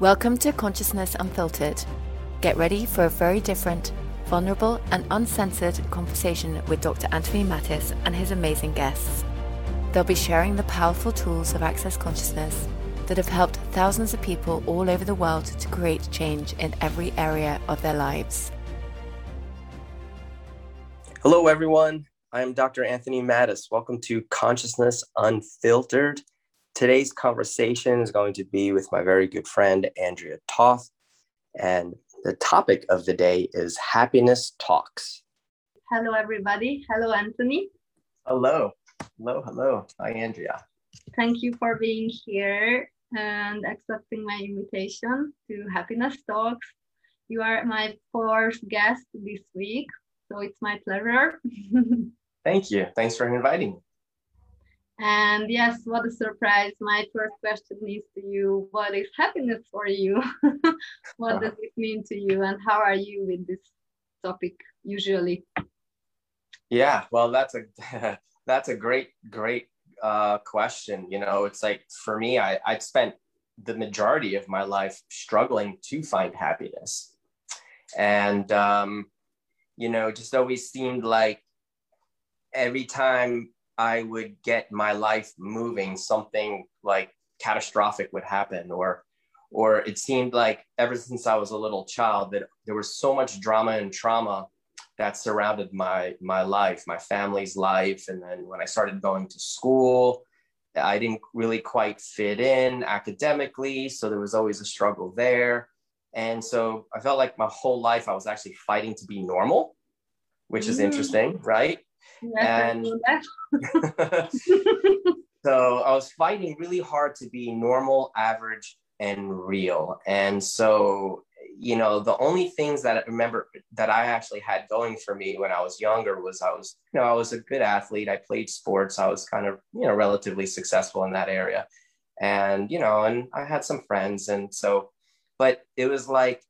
Welcome to Consciousness Unfiltered. Get ready for a very different, vulnerable, and uncensored conversation with Dr. Anthony Mattis and his amazing guests. They'll be sharing the powerful tools of Access Consciousness that have helped thousands of people all over the world to create change in every area of their lives. Hello, everyone. I am Dr. Anthony Mattis. Welcome to Consciousness Unfiltered. Today's conversation is going to be with my very good friend, Andrea Toth. And the topic of the day is happiness talks. Hello, everybody. Hello, Anthony. Hello. Hello. Hello. Hi, Andrea. Thank you for being here and accepting my invitation to Happiness Talks. You are my fourth guest this week, so it's my pleasure. Thank you. Thanks for inviting me. And yes, what a surprise. My first question is to you What is happiness for you? what does it mean to you? And how are you with this topic usually? Yeah, well, that's a that's a great, great uh, question. You know, it's like for me, I, I spent the majority of my life struggling to find happiness. And, um, you know, just always seemed like every time I would get my life moving, something like catastrophic would happen, or or it seemed like ever since I was a little child that there was so much drama and trauma that surrounded my my life, my family's life, and then when I started going to school, I didn't really quite fit in academically, so there was always a struggle there. And so I felt like my whole life I was actually fighting to be normal, which is mm. interesting, right? And so I was fighting really hard to be normal, average, and real. And so, you know, the only things that I remember that I actually had going for me when I was younger was I was, you know, I was a good athlete. I played sports. I was kind of, you know, relatively successful in that area. And, you know, and I had some friends. And so, but it was like,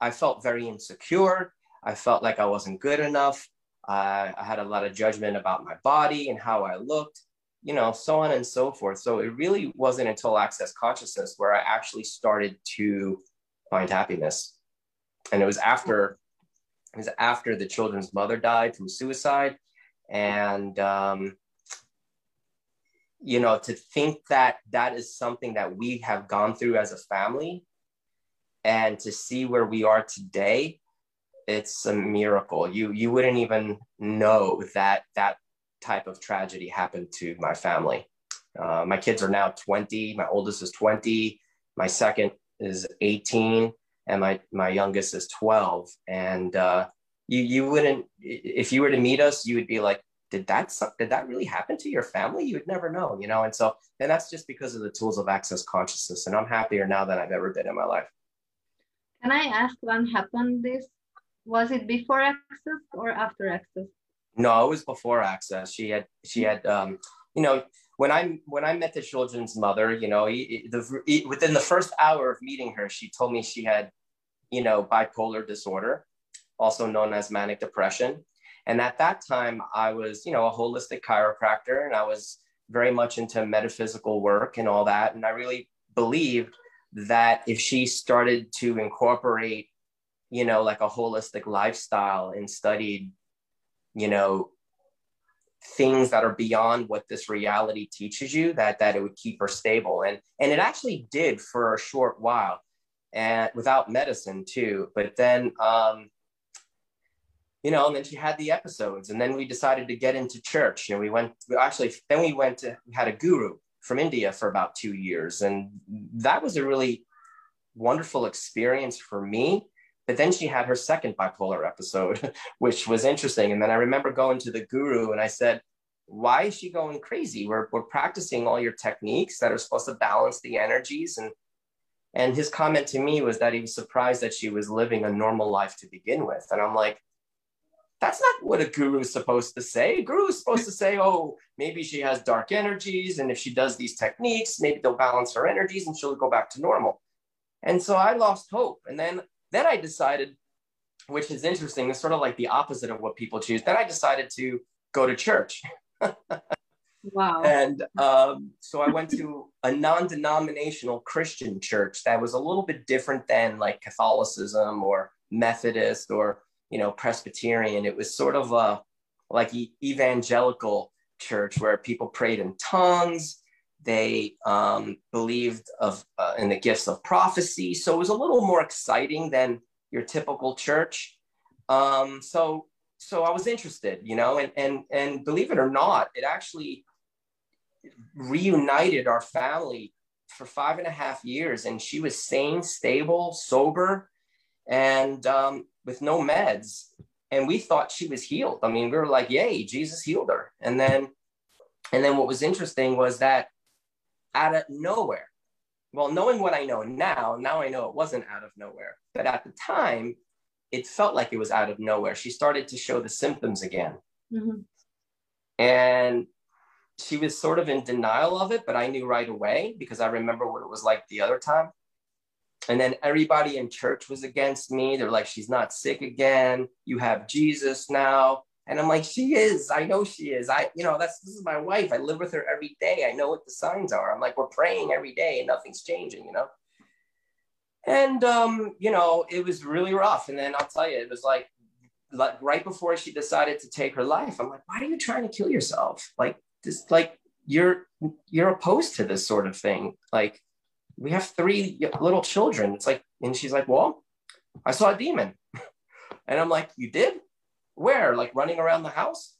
I felt very insecure. I felt like I wasn't good enough. I had a lot of judgment about my body and how I looked, you know, so on and so forth. So it really wasn't until Access Consciousness where I actually started to find happiness. And it was after it was after the children's mother died from suicide. And um, you know, to think that that is something that we have gone through as a family and to see where we are today it's a miracle. You you wouldn't even know that that type of tragedy happened to my family. Uh, my kids are now 20. My oldest is 20. My second is 18, and my my youngest is 12. And uh, you you wouldn't if you were to meet us, you would be like, did that did that really happen to your family? You would never know, you know. And so and that's just because of the tools of access consciousness. And I'm happier now than I've ever been in my life. Can I ask when happened this was it before access or after access? No it was before access. She had she had um you know when i when i met the children's mother you know he, the, he, within the first hour of meeting her she told me she had you know bipolar disorder also known as manic depression. And at that time i was you know a holistic chiropractor and i was very much into metaphysical work and all that. And i really believed that if she started to incorporate you know, like a holistic lifestyle and studied, you know, things that are beyond what this reality teaches you that that it would keep her stable. And and it actually did for a short while and without medicine too but then um you know and then she had the episodes and then we decided to get into church and we went we actually then we went to we had a guru from india for about two years and that was a really wonderful experience for me but then she had her second bipolar episode, which was interesting. And then I remember going to the guru and I said, why is she going crazy? We're, we're practicing all your techniques that are supposed to balance the energies. And, and his comment to me was that he was surprised that she was living a normal life to begin with. And I'm like, that's not what a guru is supposed to say. A guru is supposed to say, oh, maybe she has dark energies. And if she does these techniques, maybe they'll balance her energies and she'll go back to normal. And so I lost hope. And then then I decided, which is interesting, it's sort of like the opposite of what people choose. Then I decided to go to church. Wow. And um, so I went to a non denominational Christian church that was a little bit different than like Catholicism or Methodist or, you know, Presbyterian. It was sort of a like evangelical church where people prayed in tongues. They um, believed of uh, in the gifts of prophecy. So it was a little more exciting than your typical church. Um, so so I was interested, you know, and and and believe it or not, it actually reunited our family for five and a half years. And she was sane, stable, sober, and um, with no meds. And we thought she was healed. I mean, we were like, yay, Jesus healed her. And then, and then what was interesting was that out of nowhere, well, knowing what I know now, now I know it wasn't out of nowhere. But at the time, it felt like it was out of nowhere. She started to show the symptoms again. Mm-hmm. And she was sort of in denial of it, but I knew right away because I remember what it was like the other time. And then everybody in church was against me. They're like, she's not sick again. You have Jesus now. And I'm like, she is. I know she is. I, you know, that's this is my wife. I live with her every day. I know what the signs are. I'm like, we're praying every day and nothing's changing, you know? And um, you know, it was really rough. And then I'll tell you, it was like like right before she decided to take her life, I'm like, why are you trying to kill yourself? Like, this like you're you're opposed to this sort of thing like we have three little children it's like and she's like well i saw a demon and i'm like you did where? Like running around the house?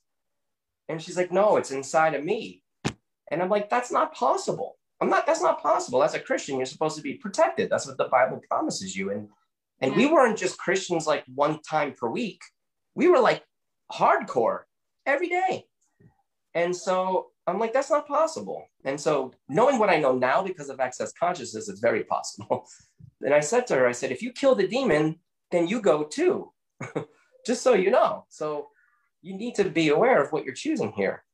And she's like no it's inside of me. And i'm like that's not possible. I'm not that's not possible. As a christian you're supposed to be protected. That's what the bible promises you. And and we weren't just christians like one time per week. We were like hardcore every day. And so I'm like, that's not possible. And so knowing what I know now because of access consciousness, it's very possible. and I said to her, I said, if you kill the demon, then you go too, just so you know. So you need to be aware of what you're choosing here.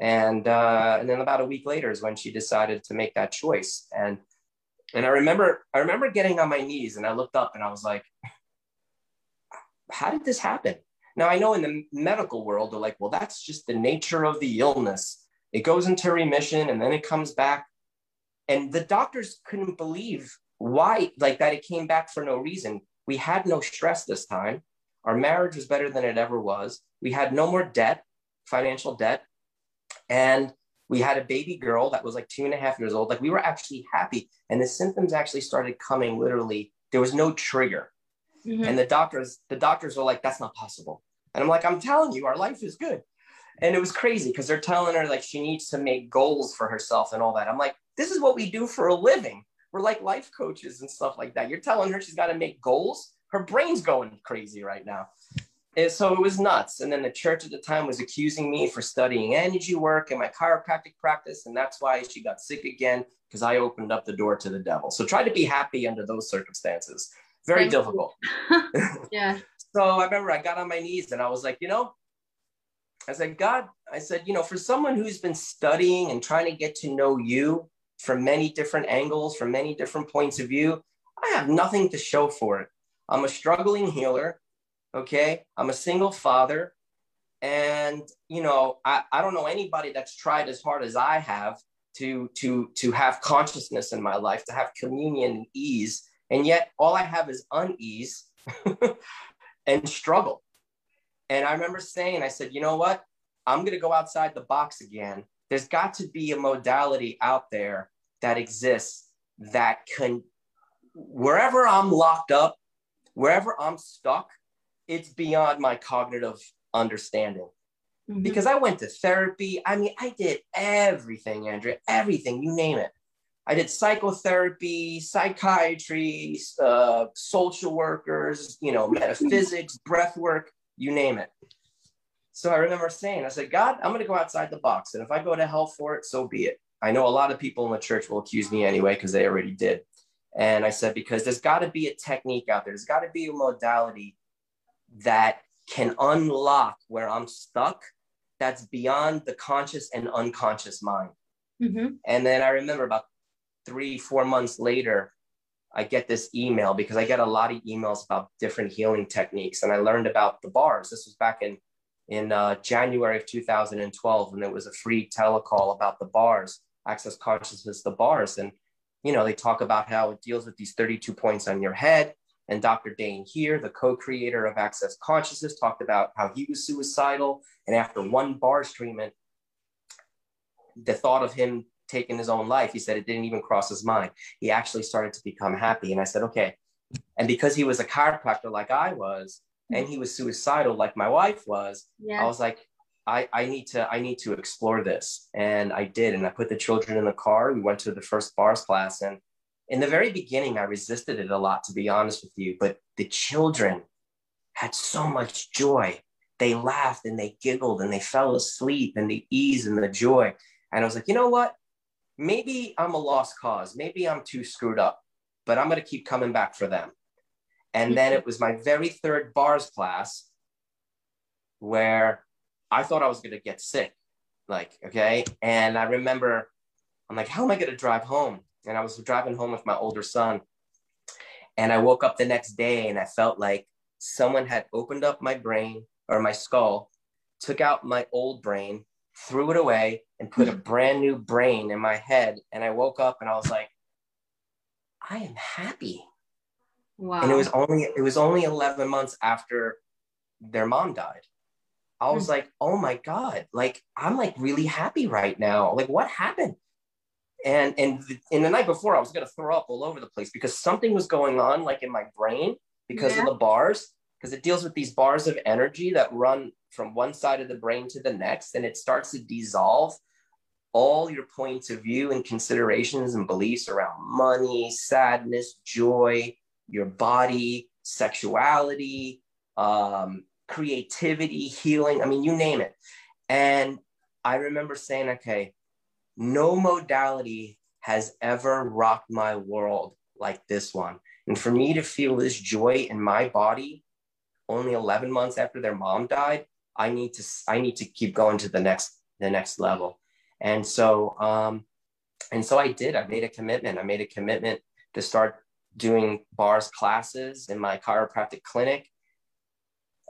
And uh, and then about a week later is when she decided to make that choice. And and I remember I remember getting on my knees and I looked up and I was like, how did this happen? Now, I know in the medical world, they're like, well, that's just the nature of the illness. It goes into remission and then it comes back. And the doctors couldn't believe why, like that it came back for no reason. We had no stress this time. Our marriage was better than it ever was. We had no more debt, financial debt. And we had a baby girl that was like two and a half years old. Like we were actually happy. And the symptoms actually started coming literally. There was no trigger. Mm-hmm. And the doctors, the doctors were like, that's not possible. And I'm like, I'm telling you, our life is good. And it was crazy because they're telling her like she needs to make goals for herself and all that. I'm like, this is what we do for a living. We're like life coaches and stuff like that. You're telling her she's got to make goals. Her brain's going crazy right now. And so it was nuts. And then the church at the time was accusing me for studying energy work and my chiropractic practice. And that's why she got sick again because I opened up the door to the devil. So try to be happy under those circumstances very Thank difficult. yeah. so I remember I got on my knees and I was like, you know, I said, God, I said, you know, for someone who's been studying and trying to get to know you from many different angles, from many different points of view, I have nothing to show for it. I'm a struggling healer. Okay. I'm a single father. And, you know, I, I don't know anybody that's tried as hard as I have to, to, to have consciousness in my life, to have communion and ease and yet all I have is unease and struggle. And I remember saying, I said, you know what? I'm going to go outside the box again. There's got to be a modality out there that exists that can, wherever I'm locked up, wherever I'm stuck, it's beyond my cognitive understanding. Mm-hmm. Because I went to therapy. I mean, I did everything, Andrea, everything, you name it. I did psychotherapy, psychiatry, uh, social workers, you know, metaphysics, breath work, you name it. So I remember saying, I said, God, I'm going to go outside the box. And if I go to hell for it, so be it. I know a lot of people in the church will accuse me anyway, because they already did. And I said, because there's got to be a technique out there, there's got to be a modality that can unlock where I'm stuck that's beyond the conscious and unconscious mind. Mm-hmm. And then I remember about three, four months later, I get this email because I get a lot of emails about different healing techniques. And I learned about the bars. This was back in in uh, January of 2012 when there was a free telecall about the bars, access consciousness, the bars. And, you know, they talk about how it deals with these 32 points on your head. And Dr. Dain Heer, the co-creator of Access Consciousness, talked about how he was suicidal. And after one bars treatment, the thought of him taking his own life, he said it didn't even cross his mind. He actually started to become happy. And I said, okay. And because he was a chiropractor like I was, and he was suicidal like my wife was, yeah. I was like, I, I need to I need to explore this. And I did. And I put the children in the car. We went to the first bars class. And in the very beginning, I resisted it a lot, to be honest with you. But the children had so much joy. They laughed and they giggled and they fell asleep and the ease and the joy. And I was like, you know what? maybe I'm a lost cause. Maybe I'm too screwed up, but I'm going to keep coming back for them. And then mm-hmm. it was my very third bars class where I thought I was going to get sick. Like, okay. And I remember I'm like, how am I going to drive home? And I was driving home with my older son. And I woke up the next day and I felt like someone had opened up my brain or my skull, took out my old brain, threw it away, and put a brand new brain in my head. And I woke up and I was like, I am happy. Wow. And it was only it was only 11 months after their mom died. I was mm like, oh my God, like I'm like really happy right now. Like what happened? And and in the night before, I was gonna throw up all over the place because something was going on like in my brain because yeah. of the bars, because it deals with these bars of energy that run from one side of the brain to the next, and it starts to dissolve all your points of view and considerations and beliefs around money, sadness, joy, your body, sexuality, um, creativity, healing. I mean, you name it. And I remember saying, okay, no modality has ever rocked my world like this one. And for me to feel this joy in my body only 11 months after their mom died, I need to I need to keep going to the next the next level. And so, um, and so I did. I made a commitment. I made a commitment to start doing bars classes in my chiropractic clinic.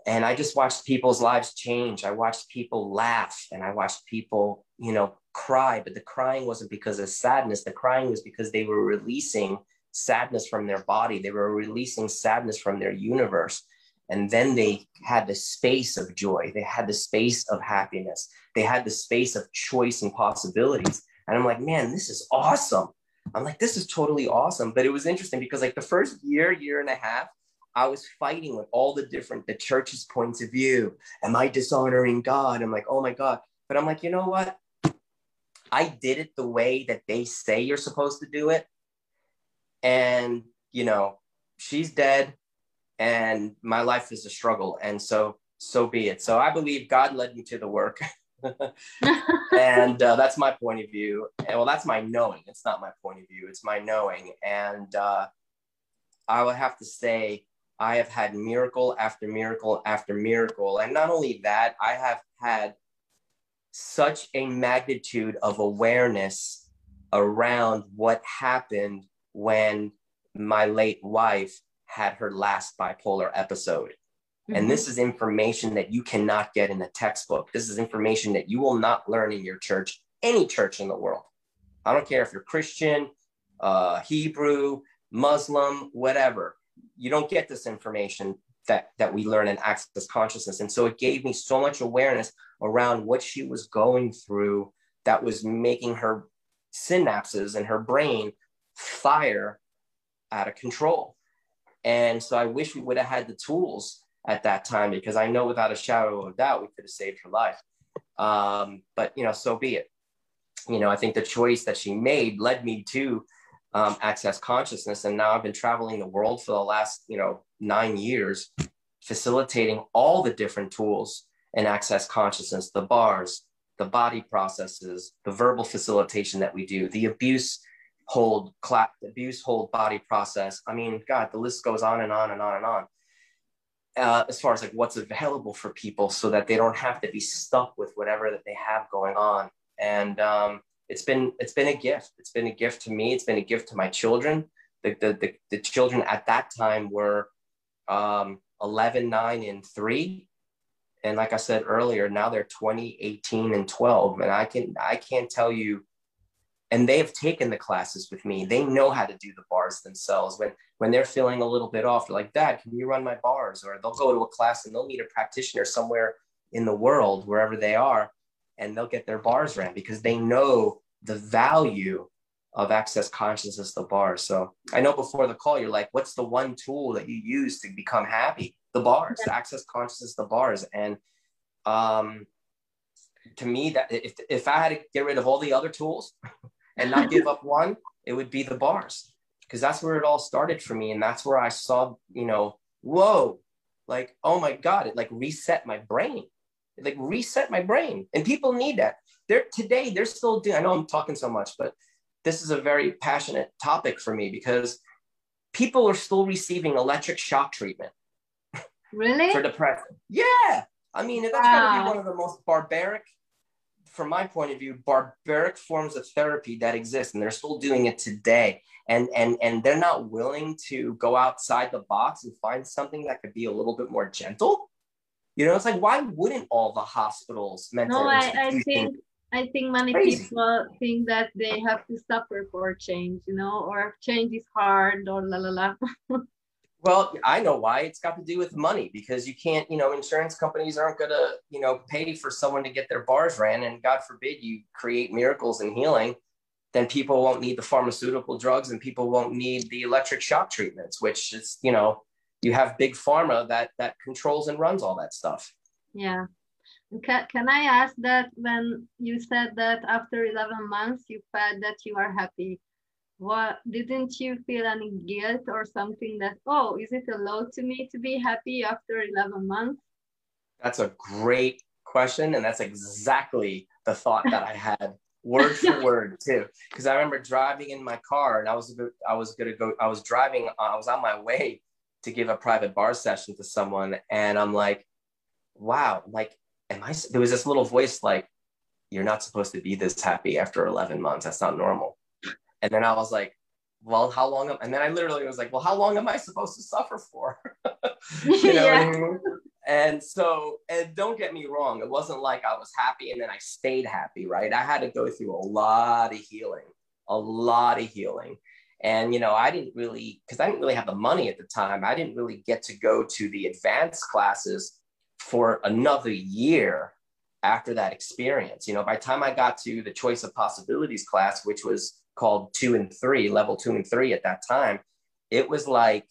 And I just watched people's lives change. I watched people laugh and I watched people, you know, cry. But the crying wasn't because of sadness. The crying was because they were releasing sadness from their body. They were releasing sadness from their universe. And then they had the space of joy. They had the space of happiness they had the space of choice and possibilities. And I'm like, man, this is awesome. I'm like, this is totally awesome. But it was interesting because like the first year, year and a half, I was fighting with all the different the church's points of view. Am I dishonoring God? I'm like, oh my God. But I'm like, you know what? I did it the way that they say you're supposed to do it. And, you know, she's dead and my life is a struggle. And so, so be it. So I believe God led me to the work. and uh, that's my point of view. And, well, that's my knowing. It's not my point of view. It's my knowing. And uh, I would have to say, I have had miracle after miracle after miracle. And not only that, I have had such a magnitude of awareness around what happened when my late wife had her last bipolar episode. Mm-hmm. And this is information that you cannot get in a textbook. This is information that you will not learn in your church, any church in the world. I don't care if you're Christian, uh, Hebrew, Muslim, whatever. You don't get this information that, that we learn in Access Consciousness. And so it gave me so much awareness around what she was going through that was making her synapses in her brain fire out of control. And so I wish we would have had the tools at that time because I know without a shadow of doubt we could have saved her life. Um, but you know, so be it. You know, I think the choice that she made led me to um, access consciousness, and now I've been traveling the world for the last you know nine years, facilitating all the different tools in access consciousness, the bars, the body processes, the verbal facilitation that we do, the abuse hold clap, abuse hold body process. I mean, God, the list goes on and on and on and on. Uh, as far as like what's available for people so that they don't have to be stuck with whatever that they have going on. And um, it's been it's been a gift it's been a gift to me it's been a gift to my children the the, the, the children at that time were um, 11 9 and 3 and like I said earlier, now they're 20, 18, and 12. And I can I can't tell you, and they have taken the classes with me. They know how to do the bars themselves. When when they're feeling a little bit off, they're like, Dad, can you run my bars? Or they'll go to a class and they'll meet a practitioner somewhere in the world, wherever they are, and they'll get their bars ran because they know the value of access consciousness the bars. So I know before the call, you're like, what's the one tool that you use to become happy? The bars, the access consciousness, the bars. And um, to me, that if, if I had to get rid of all the other tools and not give up one, it would be the bars because that's where it all started for me. And that's where I saw, you know, whoa, like, oh my God, it like reset my brain. Like reset my brain. And people need that. They're today, they're still doing, I know I'm talking so much, but this is a very passionate topic for me because people are still receiving electric shock treatment. Really? for depression. Yeah. I mean, that's wow. got to be one of the most barbaric, from my point of view, barbaric forms of therapy that exist, and they're still doing it today. And and and they're not willing to go outside the box and find something that could be a little bit more gentle. You know, it's like why wouldn't all the hospitals mental? No, I, I think I think many Crazy. people think that they have to suffer for change, you know, or change is hard or la la la. well, I know why. It's got to do with money because you can't, you know, insurance companies aren't going to, you know, pay for someone to get their bars ran. And God forbid you create miracles and healing, then people won't need the pharmaceutical drugs and people won't need the electric shock treatments, which is, you know, you have big pharma that that controls and runs all that stuff. Yeah. Can, can I ask that when you said that after 11 months you felt that you are happy, what didn't you feel any guilt or something that, oh, is it allowed to me to be happy after 11 months? That's a great question. And that's exactly the thought that I had word for word too. Because I remember driving in my car and I was, I was to go, I was driving, I was on my way to give a private bar session to someone. And I'm like, wow, like am I, there was this little voice like, you're not supposed to be this happy after 11 months. That's not normal. And then I was like, well, how long? Am, and then I literally was like, well, how long am I supposed to suffer for? you know yeah. I mean? And so, and don't get me wrong, it wasn't like I was happy and then I stayed happy, right? I had to go through a lot of healing, a lot of healing. And, you know, I didn't really, because I didn't really have the money at the time, I didn't really get to go to the advanced classes for another year after that experience. You know, by the time I got to the choice of possibilities class, which was called two and three, level two and three at that time, it was like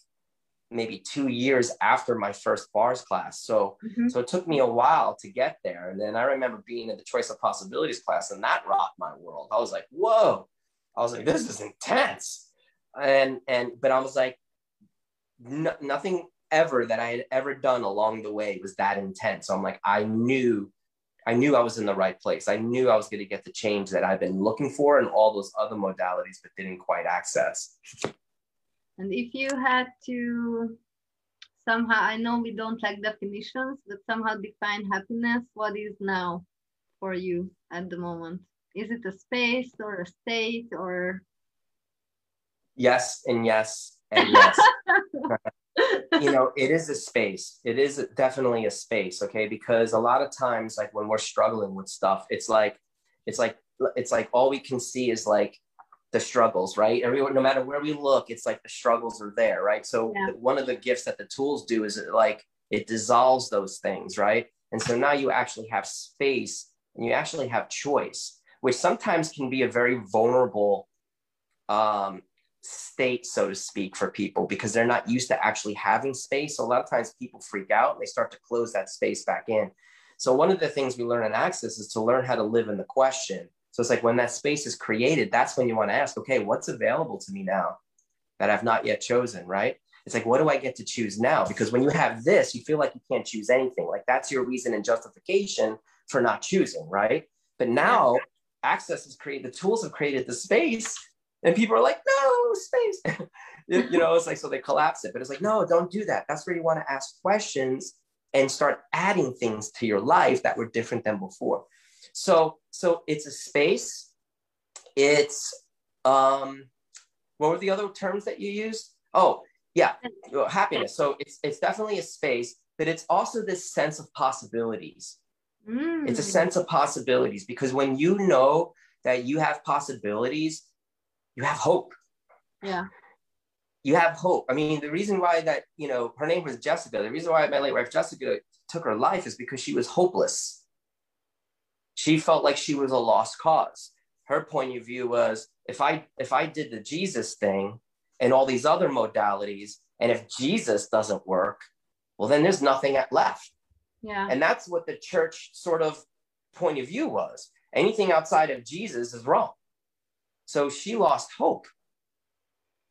maybe two years after my first bars class. So, mm-hmm. so it took me a while to get there. And then I remember being in the choice of possibilities class, and that rocked my world. I was like, whoa! I was like, this is intense. And and but I was like, nothing ever that I had ever done along the way was that intense. So I'm like, I knew, I knew I was in the right place. I knew I was going to get the change that I've been looking for and all those other modalities, but didn't quite access. And if you had to somehow, I know we don't like definitions, but somehow define happiness, what is now for you at the moment? Is it a space or a state or? Yes, and yes, and yes. you know it is a space. It is definitely a space okay? Because a lot of times like when we're struggling with stuff it's like it's like it's like all we can see is like the struggles right? Everyone no matter where we look it's like the struggles are there right? So yeah. one of the gifts that the tools do is it like it dissolves those things right? And so now you actually have space and you actually have choice which sometimes can be a very vulnerable um, state, so to speak, for people because they're not used to actually having space. So a lot of times people freak out and they start to close that space back in. So one of the things we learn in Access is to learn how to live in the question. So it's like when that space is created, that's when you want to ask, okay, what's available to me now that I've not yet chosen, right? It's like, what do I get to choose now? Because when you have this, you feel like you can't choose anything. Like that's your reason and justification for not choosing, right? But now Access has created, the tools have created the space and people are like, no, space. you know, it's like, so they collapse it. But it's like, no, don't do that. That's where you want to ask questions and start adding things to your life that were different than before. So, so it's a space. It's, um, what were the other terms that you used? Oh, yeah, happiness. So it's, it's definitely a space, but it's also this sense of possibilities. Mm. It's a sense of possibilities because when you know that you have possibilities, you have hope. Yeah. You have hope. I mean, the reason why that, you know, her name was Jessica, the reason why my late wife Jessica took her life is because she was hopeless. She felt like she was a lost cause. Her point of view was if I if I did the Jesus thing and all these other modalities, and if Jesus doesn't work, well, then there's nothing left. Yeah. And that's what the church sort of point of view was. Anything outside of Jesus is wrong. So she lost hope.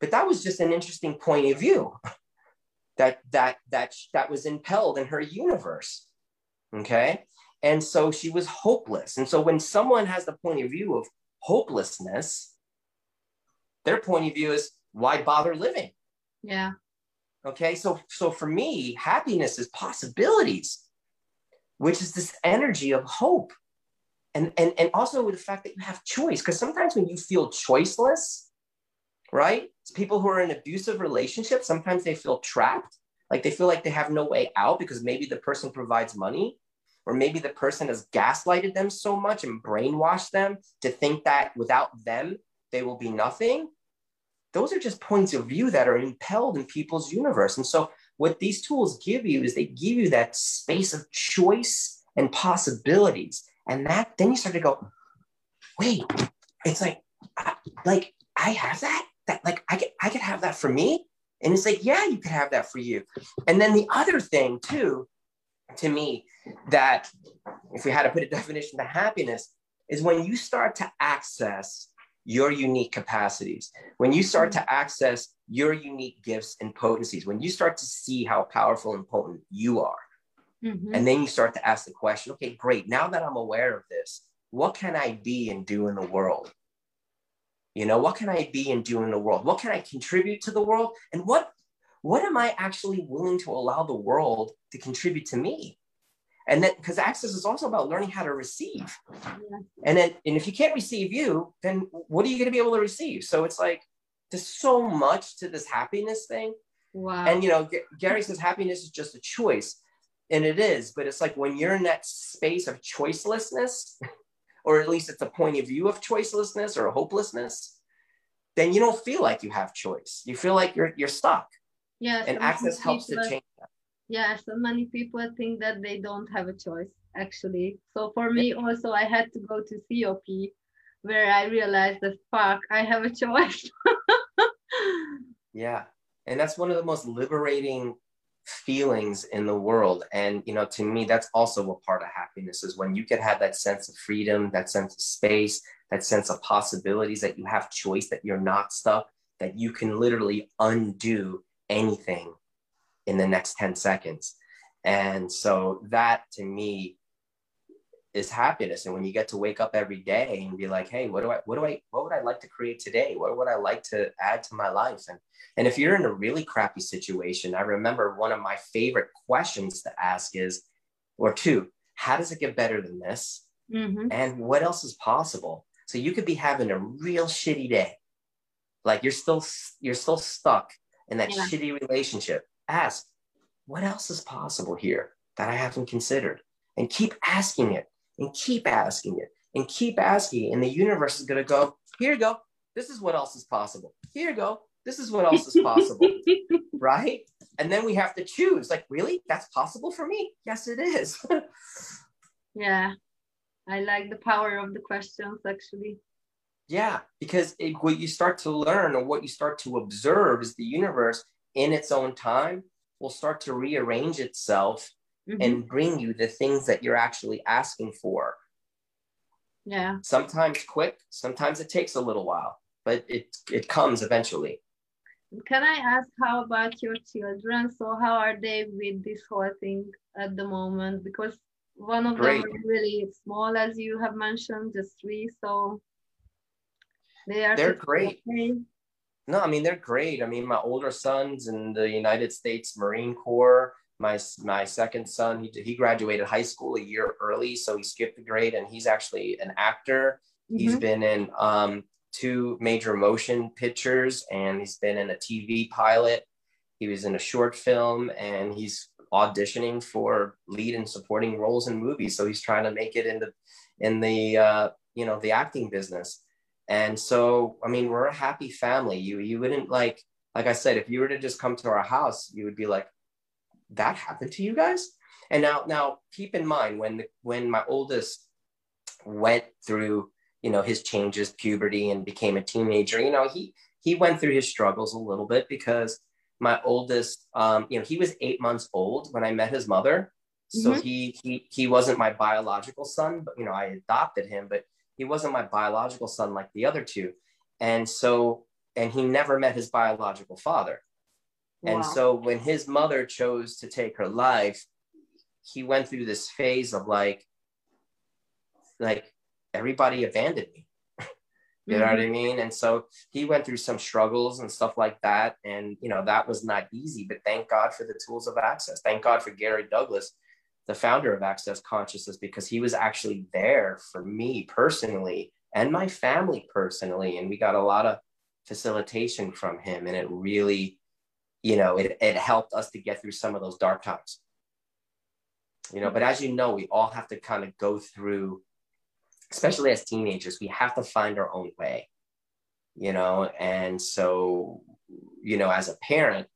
But that was just an interesting point of view that that that that was impelled in her universe. Okay? And so she was hopeless. And so when someone has the point of view of hopelessness, their point of view is why bother living? Yeah. Okay, so so for me, happiness is possibilities, which is this energy of hope. And, and, and also with the fact that you have choice, because sometimes when you feel choiceless, right? People who are in abusive relationships, sometimes they feel trapped, like they feel like they have no way out because maybe the person provides money, or maybe the person has gaslighted them so much and brainwashed them to think that without them, they will be nothing those are just points of view that are impelled in people's universe. And so, what these tools give you is they give you that space of choice and possibilities. And that then you start to go, wait, it's like, like I have that. That like I could I could have that for me. And it's like, yeah, you could have that for you. And then the other thing too, to me, that if we had to put a definition to happiness, is when you start to access your unique capacities, when you start to access your unique gifts and potencies, when you start to see how powerful and potent you are, Mhm. and then you start to ask the question, okay, great, now that I'm aware of this, what can I be and do in the world? You know, what can I be and do in the world? What can I contribute to the world? And what what am I actually willing to allow the world to contribute to me? And then because access is also about learning how to receive. Yeah. And then and if you can't receive you, then what are you going to be able to receive? So it's like there's so much to this happiness thing. Wow. And you know, G- Gary says happiness is just a choice, and it is. But it's like when you're in that space of choicelessness, or at least it's a point of view of choicelessness or hopelessness, then you don't feel like you have choice. You feel like you're you're stuck. yeah, And access helps to change that. Yeah, so many people think that they don't have a choice, actually. So for me also, I had to go to COP where I realized that fuck, I have a choice. Yeah. And that's one of the most liberating feelings in the world. And, you know, to me, that's also a part of happiness is when you can have that sense of freedom, that sense of space, that sense of possibilities, that you have choice, that you're not stuck, that you can literally undo anything in the next 10 seconds. And so that to me is happiness. And when you get to wake up every day and be like, hey, what do I, what do I, what would I like to create today? What would I like to add to my life? And and if you're in a really crappy situation, I remember one of my favorite questions to ask is, or two, how does it get better than this? hmm And what else is possible? So you could be having a real shitty day. Like you're still you're still stuck in that Yeah. shitty relationship. Ask, what else is possible here that I haven't considered? And keep asking it and keep asking it and keep asking. it. And the universe is gonna go, here you go. This is what else is possible. Here you go. This is what else is possible right? And then we have to choose like, really? That's possible for me? Yes, it is. yeah, I like the power of the questions, actually. yeah, because it, what you start to learn or what you start to observe is the universe in its own time will start to rearrange itself Mhm. and bring you the things that you're actually asking for. yeah, Sometimes quick, sometimes it takes a little while, but it, it comes eventually. Can I ask how about your children? So how are they with this whole thing at the moment? Because one of them is really small, as you have mentioned, just three. So they are. They're great. okay. No, I mean they're great. I mean my older son's in the United States Marine Corps. My my second son, he he graduated high school a year early, so he skipped a grade, and he's actually an actor. He's Mhm. been in um, two major motion pictures, and he's been in a TV pilot. He was in a short film, and he's auditioning for lead and supporting roles in movies. So he's trying to make it in the in the uh, you know the acting business. And so I mean, we're a happy family. You you wouldn't like like I said, if you were to just come to our house, you would be like, that happened to you guys. And now now keep in mind when the, when my oldest went through you know his changes puberty and became a teenager you know he he went through his struggles a little bit because my oldest, um, you know, he was eight months old when I met his mother. So mm-hmm. he he he wasn't my biological son, but you know, I adopted him, but he wasn't my biological son like the other two. And so, and he never met his biological father. Wow. And so when his mother chose to take her life, he went through this phase of like, like everybody abandoned me. You know mm-hmm. what I mean? And so he went through some struggles and stuff like that. And, you know, that was not easy, but thank God for the tools of access. Thank God for Gary Douglas, the founder of Access Consciousness, because he was actually there for me personally and my family personally. And we got a lot of facilitation from him. And it really, you know, it, it helped us to get through some of those dark times. You know, but as you know, we all have to kind of go through especially as teenagers, we have to find our own way, you know? And so, you know, as a parent,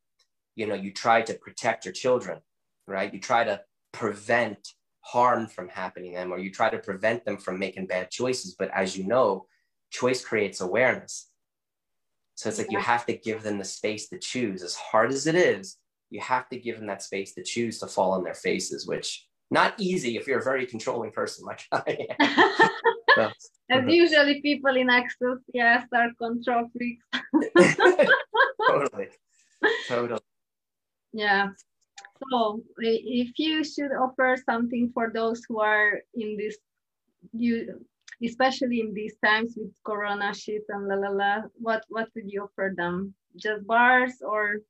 you know, you try to protect your children, right? You try to prevent harm from happening them, or you try to prevent them from making bad choices. But as you know, choice creates awareness. So it's like you have to give them the space to choose. As hard as it is, you have to give them that space to choose to fall on their faces, which not easy if you're a very controlling person like I am. so, As uh-huh. usually people in Access, yes, are control freaks. totally. Totally. Yeah. So if you should offer something for those who are in this you especially in these times with corona shit and la la la, what what would you offer them? Just bars or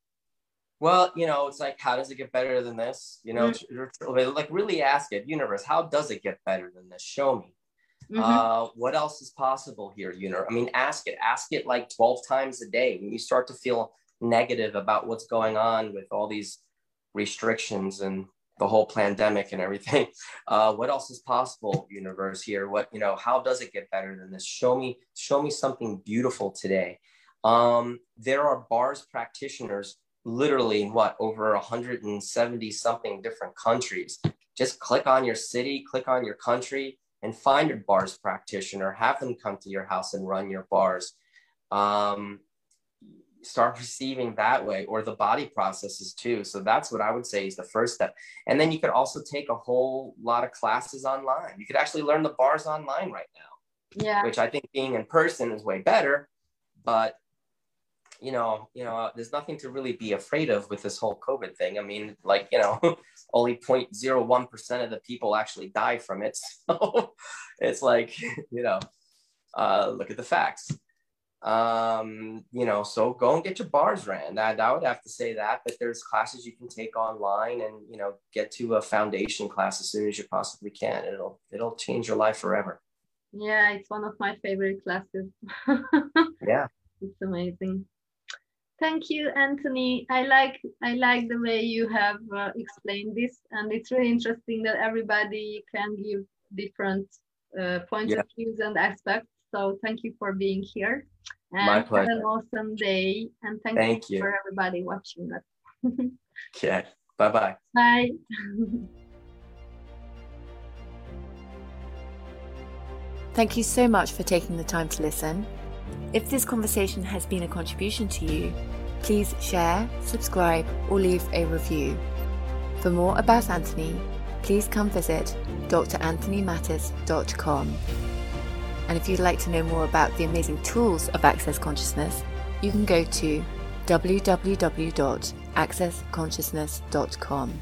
well, you know, it's like, how does it get better than this? You know, mm-hmm. like really ask it, universe, how does it get better than this? Show me. Mm-hmm. Uh, what else is possible here? You know, I mean, ask it, ask it like 12 times a day. When you start to feel negative about what's going on with all these restrictions and the whole pandemic and everything, uh, what else is possible, universe here? What, you know, how does it get better than this? Show me, show me something beautiful today. Um, there are bars practitioners literally in what over 170 something different countries. Just click on your city, click on your country, and find a bars practitioner. Have them come to your house and run your bars. Um, start receiving that way, or the body processes too. So that's what I would say is the first step. And then you could also take a whole lot of classes online. You could actually learn the bars online right now. Yeah. Which I think being in person is way better. But you know, you know, there's nothing to really be afraid of with this whole COVID thing. I mean, like, you know, only 0.01% of the people actually die from it. So it's like, you know, uh, look at the facts. Um, you know, so go and get your bars ran. That I would have to say that, but there's classes you can take online and, you know, get to a foundation class as soon as you possibly can. It'll, it'll change your life forever. Yeah, it's one of my favorite classes. yeah. It's amazing. Thank you, Anthony. I like I like the way you have uh, explained this, and it's really interesting that everybody can give different uh, points yeah. of views and aspects. So thank you for being here. And My pleasure. Have an awesome day, and thank, thank you, you for everybody watching us. okay. Bye-bye. Bye. Thank you so much for taking the time to listen. If this conversation has been a contribution to you, please share, subscribe, or leave a review. For more about Anthony, please come visit dranthonymattis.com. And if you'd like to know more about the amazing tools of Access Consciousness, you can go to www.accessconsciousness.com.